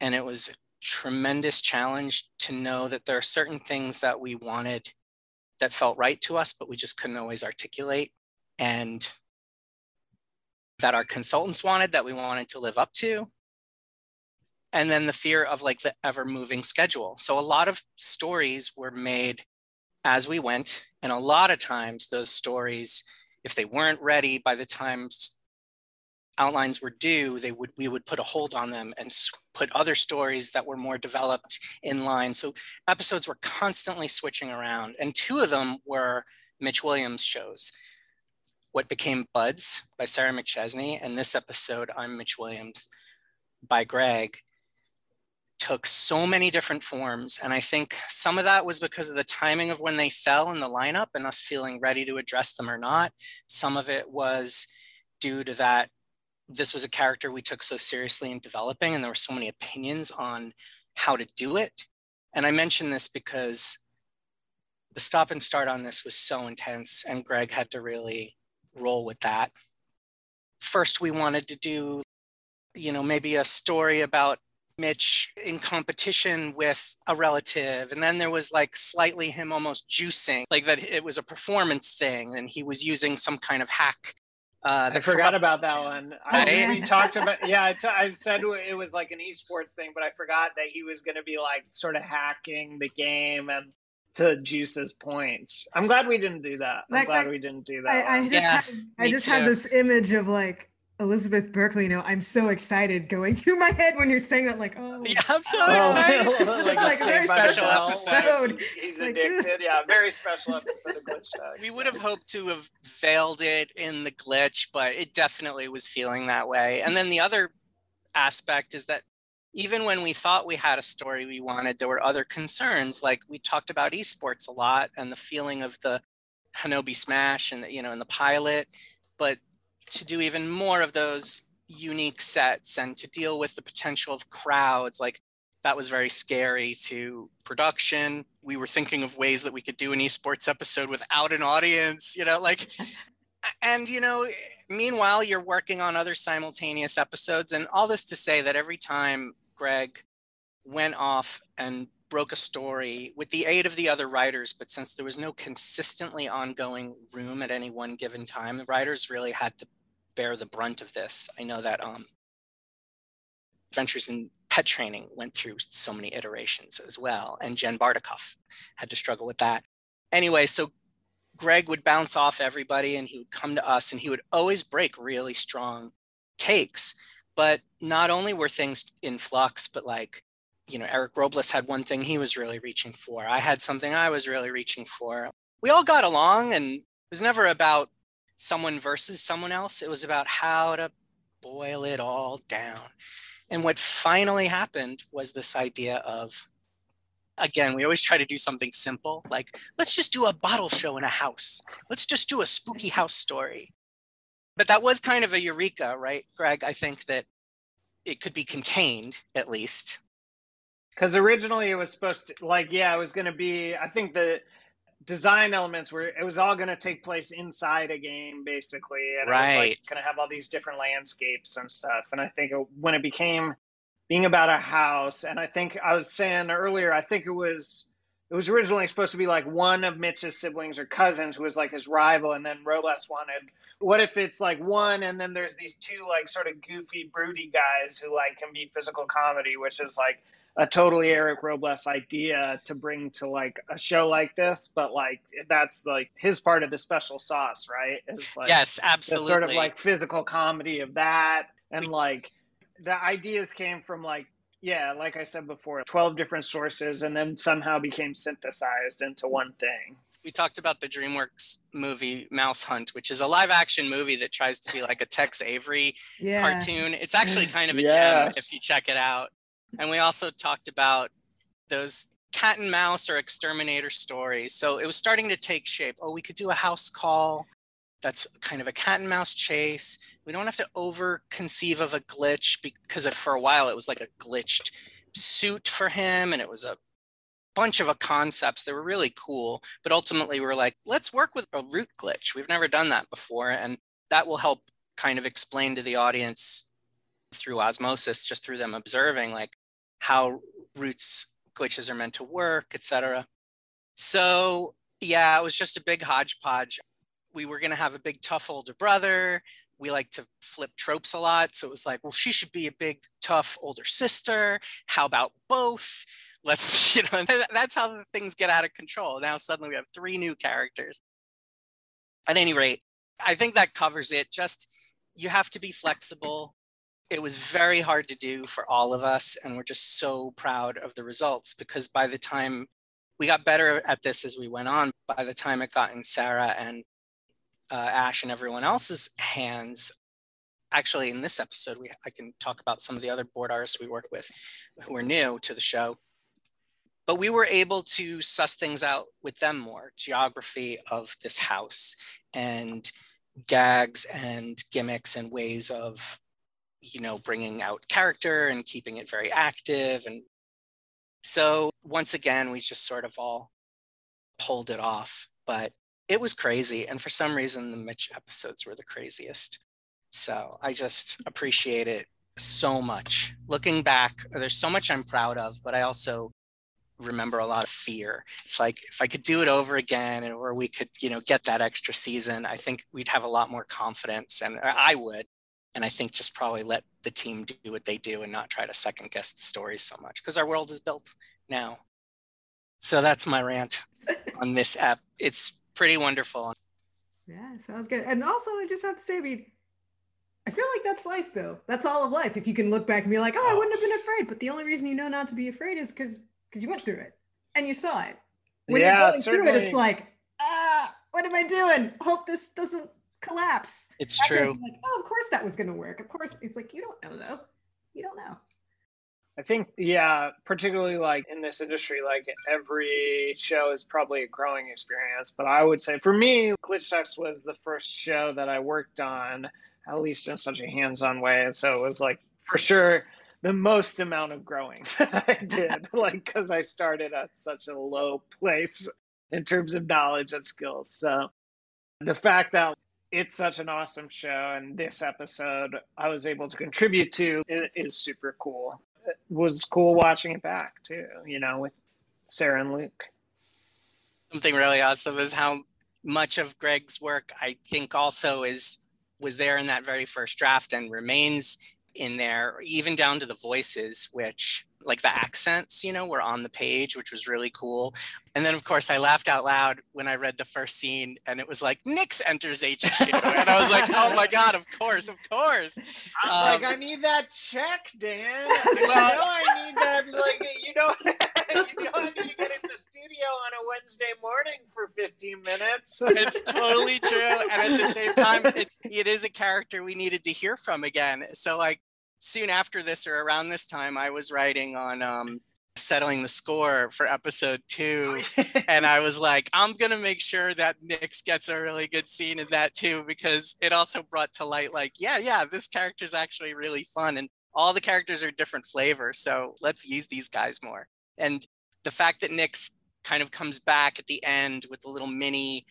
and it was a tremendous challenge to know that there are certain things that we wanted that felt right to us but we just couldn't always articulate and that our consultants wanted that we wanted to live up to and then the fear of like the ever moving schedule. So a lot of stories were made as we went. And a lot of times those stories, if they weren't ready by the time outlines were due, they would we would put a hold on them and put other stories that were more developed in line. So episodes were constantly switching around. And two of them were Mitch Williams shows. What became Buds by Sarah McChesney, and this episode, I'm Mitch Williams by Greg took so many different forms. And I think some of that was because of the timing of when they fell in the lineup and us feeling ready to address them or not. Some of it was due to that this was a character we took so seriously in developing, and there were so many opinions on how to do it. And I mention this because the stop and start on this was so intense, and Greg had to really roll with that. First, we wanted to do, you know, maybe a story about Mitch in competition with a relative. And then there was like slightly him almost juicing, like that it was a performance thing and he was using some kind of hack. Uh, I forgot about that one. I, Right? we talked about yeah. I, t- I said it was like an esports thing, but I forgot that he was going to be like sort of hacking the game and to juice his points. I'm glad we didn't do that. I'm Like- glad like, we didn't do that. I, I just Yeah, had, I me just had this image of like Elizabeth Berkley know, I'm so excited going through my head when you're saying that, like, oh, yeah, I'm so oh, excited. like, like a very special episode. He's like, addicted. yeah, very special episode of Glitch Techs. We would have hoped to have veiled it in the glitch, but it definitely was feeling that way. And then the other aspect is that even when we thought we had a story we wanted, there were other concerns. Like we talked about esports a lot and the feeling of the Hanobi Smash and you know in the pilot, but to do even more of those unique sets and to deal with the potential of crowds like that was very scary to production. We were thinking of ways that we could do an esports episode without an audience you know like and you know meanwhile you're working on other simultaneous episodes and all this to say that every time greg went off and broke a story with the aid of the other writers, but since there was no consistently ongoing room at any one given time, the writers really had to bear the brunt of this. I know that um, Adventures in Pet Training went through so many iterations as well, and Jen Bartikoff had to struggle with that. Anyway, so Greg would bounce off everybody and he would come to us and he would always break really strong takes. But not only were things in flux, but like you know, Eric Robles had one thing he was really reaching for. I had something I was really reaching for. We all got along, and it was never about someone versus someone else. It was about how to boil it all down. And what finally happened was this idea of, again, we always try to do something simple, like let's just do a bottle show in a house. Let's just do a spooky house story. But that was kind of a eureka, right, Greg? I think that it could be contained at least because originally it was supposed to like yeah it was going to be i think the design elements where it was all going to take place inside a game basically and right. it was like going to have all these different landscapes and stuff and i think it, when it became being about a house and i think i was saying earlier i think it was it was originally supposed to be like one of mitch's siblings or cousins who was like his rival and then robles wanted what if it's like one and then there's these two like sort of goofy broody guys who like can be physical comedy which is like a totally Eric Robles idea to bring to like a show like this, but like that's like his part of the special sauce, right? It's like yes, absolutely. The sort of like physical comedy of that, and like the ideas came from like yeah, like I said before, twelve different sources, and then somehow became synthesized into one thing. We talked about the DreamWorks movie Mouse Hunt, which is a live action movie that tries to be like a Tex Avery yeah. cartoon. It's actually kind of a yes. gem if you check it out. And we also talked about those cat and mouse or exterminator stories. So it was starting to take shape. Oh, we could do a house call that's kind of a cat and mouse chase. We don't have to over conceive of a glitch because for a while it was like a glitched suit for him and it was a bunch of a concepts that were really cool. But ultimately we are like, let's work with a root glitch. We've never done that before. And that will help kind of explain to the audience through osmosis, just through them observing, like how roots glitches are meant to work, etc. So yeah, it was just a big hodgepodge. We were gonna have a big tough older brother. We like to flip tropes a lot. So it was like, well, she should be a big tough older sister. How about both? Let's, you know, that's how things get out of control. Now suddenly we have three new characters. At any rate, I think that covers it. Just you have to be flexible it was very hard to do for all of us and we're just so proud of the results because by the time we got better at this as we went on by the time it got in sarah and uh, ash and everyone else's hands actually in this episode we i can talk about some of the other board artists we work with who are new to the show. But we were able to suss things out with them more geography of this house and gags and gimmicks and ways of you know, bringing out character and keeping it very active. And so once again, we just sort of all pulled it off. But it was crazy. And for some reason, the Mitch episodes were the craziest. So I just appreciate it so much. Looking back, there's so much I'm proud of, but I also remember a lot of fear. It's like if I could do it over again or we could, you know, get that extra season, I think we'd have a lot more confidence and I would and I think just probably let the team do what they do and not try to second guess the stories so much because our world is built now. So that's my rant on this app. It's pretty wonderful. Yeah, sounds good. And also, I just have to say, I mean, I feel like that's life though. That's all of life. If you can look back and be like, oh, I wouldn't have been afraid. But the only reason you know not to be afraid is because because you went through it and you saw it. When Yeah, you're going certainly. through it, it's like, ah, what am I doing? Hope this doesn't collapse. It's After true. Like, oh, of course that was gonna work. Of course. It's like you don't know though. You don't know. I think, yeah, particularly like in this industry, like every show is probably a growing experience. But I would say for me, Glitch Techs was the first show that I worked on, at least in such a hands on way. And so it was like for sure the most amount of growing that I did, like, because I started at such a low place in terms of knowledge and skills. So the fact that it's such an awesome show and this episode I was able to contribute to is super cool. It was cool watching it back too, you know, with Sarah and Luke. Something really awesome is how much of Greg's work I think also is was there in that very first draft and remains in there, even down to the voices, which like the accents, you know, were on the page, which was really cool. And then of course I laughed out loud when I read the first scene and it was like Nyx enters HQ. and I was like, oh my God, of course, of course. I'm Um, like, I need that check, Dan. Well- you know, I need that. Like, you know, you know, I need to get in the studio on a Wednesday morning for 15 minutes. it's totally true and at the same time it, it is a character we needed to hear from again so like soon after this or around this time i was writing on um settling the score for episode two. And i was like i'm gonna make sure that nix gets a really good scene in that too because it also brought to light like yeah yeah this character is actually really fun and all the characters are different flavors so let's use these guys more. And the fact that nix kind of comes back at the end with a little mini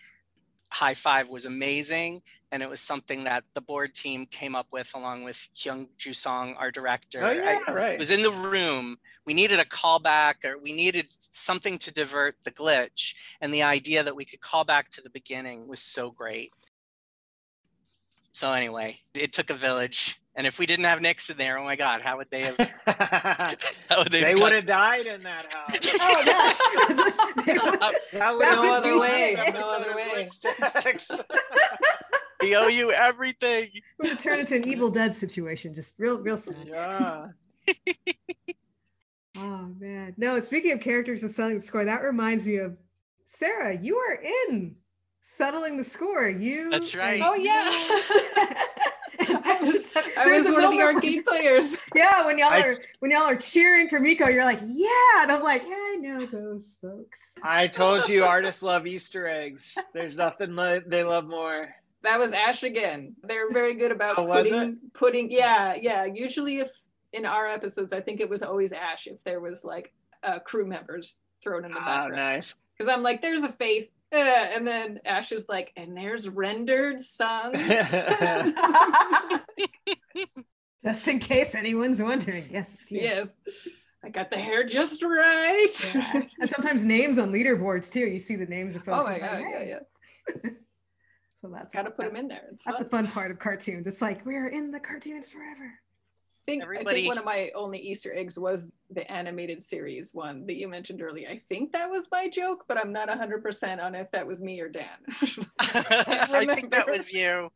high five was amazing and it was something that the board team came up with along with Hyung Ju Song, our director. Oh, I- yeah, right. was in the room. We needed a callback or we needed something to divert the glitch. And the idea that we could call back to the beginning was so great. So anyway, it took a village. And if we didn't have Nixon there, oh my God, how would they have how would they, they have would have died in that house. Oh yeah. They would- Uh, That would That have would other way, no other way. Glitch we owe you everything. We're gonna turn into an Evil Dead situation. Just real, real sad. yeah. Oh man. No, speaking of characters and settling the score, that reminds me of Sarah, you are in settling the score. You That's right. Oh, yeah. I was, I There's was one of the moment- arcade players. Yeah, when y'all I- are when y'all are cheering for Miko, you're like, yeah, and I'm like, yeah, I know those folks. I told you artists love Easter eggs. There's nothing li- they love more. That was Ash again. They're very good about Oh, was putting putting yeah, yeah. Usually if in our episodes, I think it was always Ash if there was like uh, crew members thrown in the Ah, background. nice. Because I'm like, there's a face, uh, and then Ash is like, and there's rendered sun. Just in case anyone's wondering. Yes, yes. I got the hair just right. Yeah. And sometimes names on leaderboards too. You see the names of folks. oh my god, yeah, yeah. So that's Gotta put them in there. It's That's fun. the fun part of cartoons. It's like we're in the cartoons forever. I think, I think one of my only Easter eggs was the animated series one that you mentioned earlier. I think that was my joke, but I'm not 100% on if that was me or Dan. I think that was you.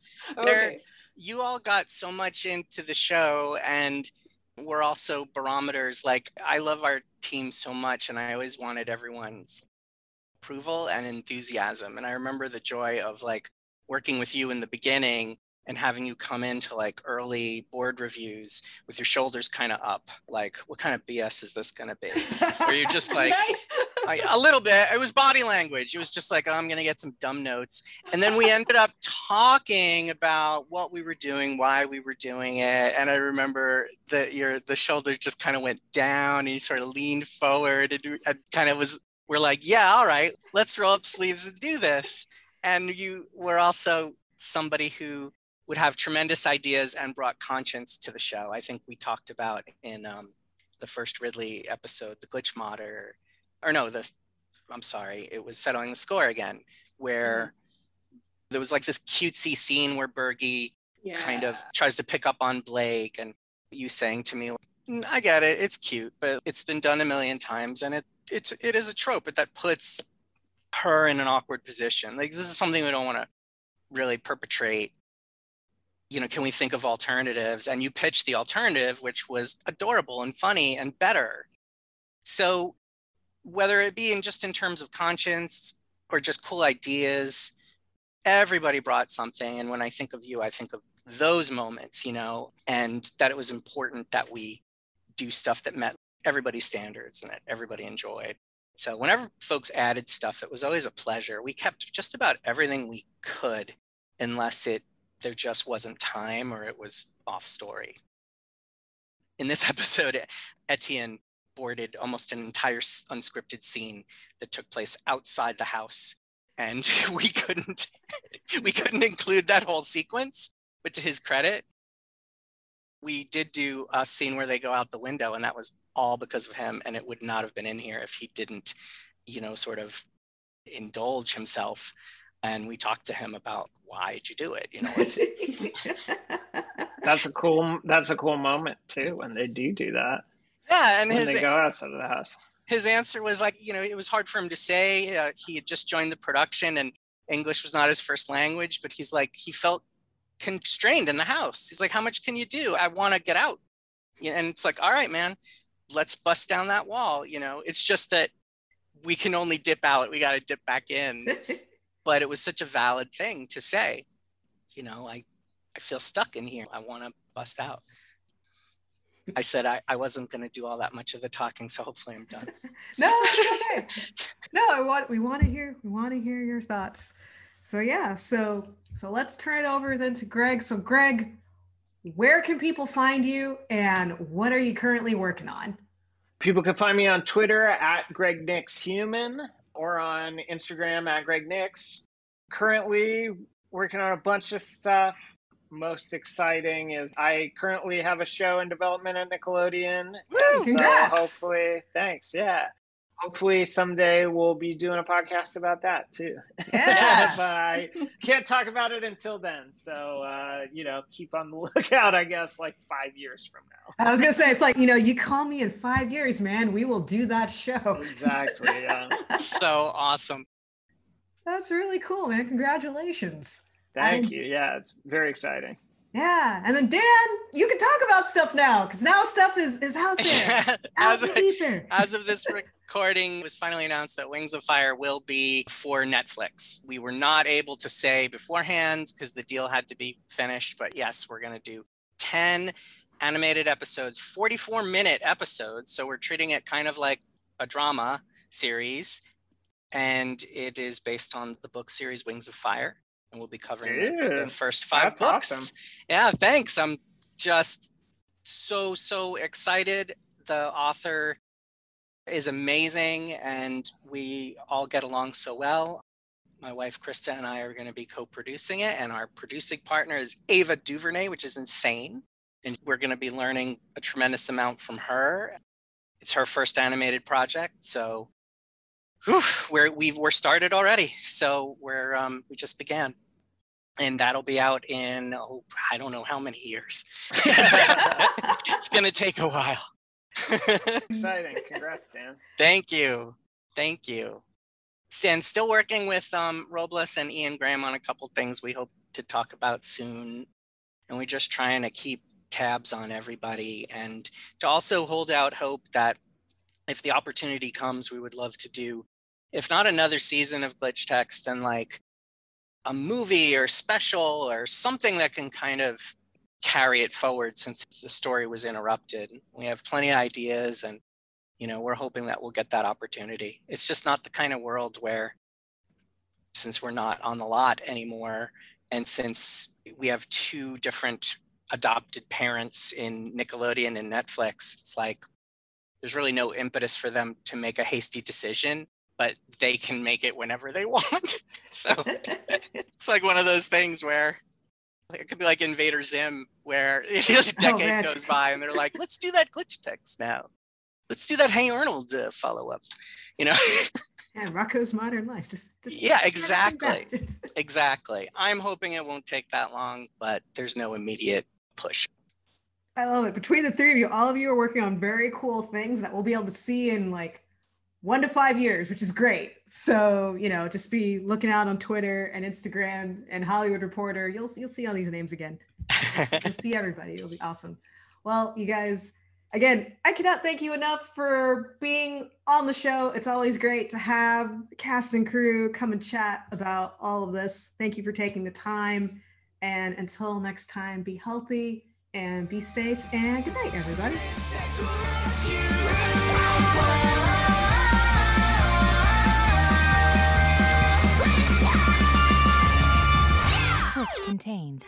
There- okay. you all got so much into the show and we're also barometers like i love our team so much and i always wanted everyone's approval and enthusiasm and i remember the joy of like working with you in the beginning and having you come into like early board reviews with your shoulders kind of up like what kind of bs is this going to be where you're just like? I, a little bit. It was body language. It was just like, oh, I'm going to get some dumb notes. And then we ended up talking about what we were doing, why we were doing it. And I remember that your the shoulders just kind of went down and you sort of leaned forward and, and kind of was, we're like, yeah, all right, let's roll up sleeves and do this. And you were also somebody who would have tremendous ideas and brought conscience to the show. I think we talked about in um, the first Ridley episode, the glitch modder, or no, the I'm sorry, it was settling the score again, where there was like this cutesy scene where Bergie yeah. kind of tries to pick up on Blake, and you saying to me, "Mm, "I get it, it's cute, but it's been done a million times, and it it's it is a trope, but that puts her in an awkward position. Like this is something we don't want to really perpetrate." You know, can we think of alternatives? And you pitched the alternative, which was adorable and funny and better. So whether it be in just in terms of conscience or just cool ideas, everybody brought something. And when I think of you, I think of those moments, you know, and that it was important that we do stuff that met everybody's standards and that everybody enjoyed. So whenever folks added stuff, it was always a pleasure. We kept just about everything we could, unless it there just wasn't time or it was off story. In this episode, Etienne boarded almost an entire unscripted scene that took place outside the house and we couldn't we couldn't include that whole sequence but to his credit we did do a scene where they go out the window and that was all because of him and it would not have been in here if he didn't you know sort of indulge himself and we talked to him about why did you do it you know that's a cool that's a cool moment too when they do do that. Yeah and when his they go outside of the house. his answer was like you know it was hard for him to say uh, he had just joined the production and english was not his first language but he's like he felt constrained in the house. He's like how much can you do? I want to get out. And it's like all right man let's bust down that wall you know? It's just that we can only dip out we got to dip back in but it was such a valid thing to say you know i i feel stuck in here i want to bust out I said I, I wasn't going to do all that much of the talking, so hopefully I'm done. no, okay. no, I want we want to hear we want to hear your thoughts. So yeah, so so let's turn it over then to Greg. So Greg, where can people find you, and what are you currently working on? People can find me on Twitter at Greg Nix Human or on Instagram at Greg Nix. Currently working on a bunch of stuff most exciting is I currently have a show in development at Nickelodeon. Woo, so hopefully, thanks. Yeah. Hopefully someday we'll be doing a podcast about that too. Yes. I can't talk about it until then. So uh, you know, keep on the lookout, I guess, like five years from now. I was gonna say it's like, you know, you call me in five years, man, we will do that show. Exactly. Yeah. so awesome. That's really cool, man. Congratulations. Thank you. Yeah, it's very exciting. Yeah, and then Dan, you can talk about stuff now because now stuff is is out there. as, of, as of this recording, it was finally announced that Wings of Fire will be for Netflix. We were not able to say beforehand because the deal had to be finished, but yes, we're going to do ten animated episodes, forty-four minute episodes. So we're treating it kind of like a drama series, and it is based on the book series Wings of Fire and we'll be covering the, the, first five books. Awesome. Yeah, thanks. I'm just so so excited. The author is amazing, and we all get along so well. My wife Krista and I are going to be co-producing it, and our producing partner is Ava DuVernay, which is insane. And we're going to be learning a tremendous amount from her. It's her first animated project, so whew, we're we are started already. So we're um, we just began and that'll be out in oh, I don't know how many years. it's going to take a while. Exciting! Congrats, Dan. Thank you, thank you. Stan, still working with um, Robles and Ian Graham on a couple things we hope to talk about soon, and we're just trying to keep tabs on everybody and to also hold out hope that if the opportunity comes, we would love to do, if not another season of Glitch Techs, then like a movie or special or something that can kind of carry it forward since the story was interrupted. We have plenty of ideas and you know, we're hoping that we'll get that opportunity. It's just not the kind of world where since we're not on the lot anymore and since we have two different adopted parents in Nickelodeon and Netflix, it's like there's really no impetus for them to make a hasty decision but they can make it whenever they want. so it's like one of those things where it could be like Invader Zim, where a oh, decade oh, goes by and they're like, let's do that glitch techs now. Let's do that Hey Arnold uh, follow up. You know? yeah, Rocko's Modern Life. Just, just yeah, exactly. exactly. I'm hoping it won't take that long, but there's no immediate push. I love it. Between the three of you, all of you are working on very cool things that we'll be able to see in like one to five years, which is great. So, you know, just be looking out on Twitter and Instagram and Hollywood Reporter. You'll you'll see all these names again. to see everybody. It'll be awesome. Well, you guys, again, I cannot thank you enough for being on the show. It's always great to have cast and crew come and chat about all of this. Thank you for taking the time. And until next time, be healthy and be safe. And good night, everybody. Contained.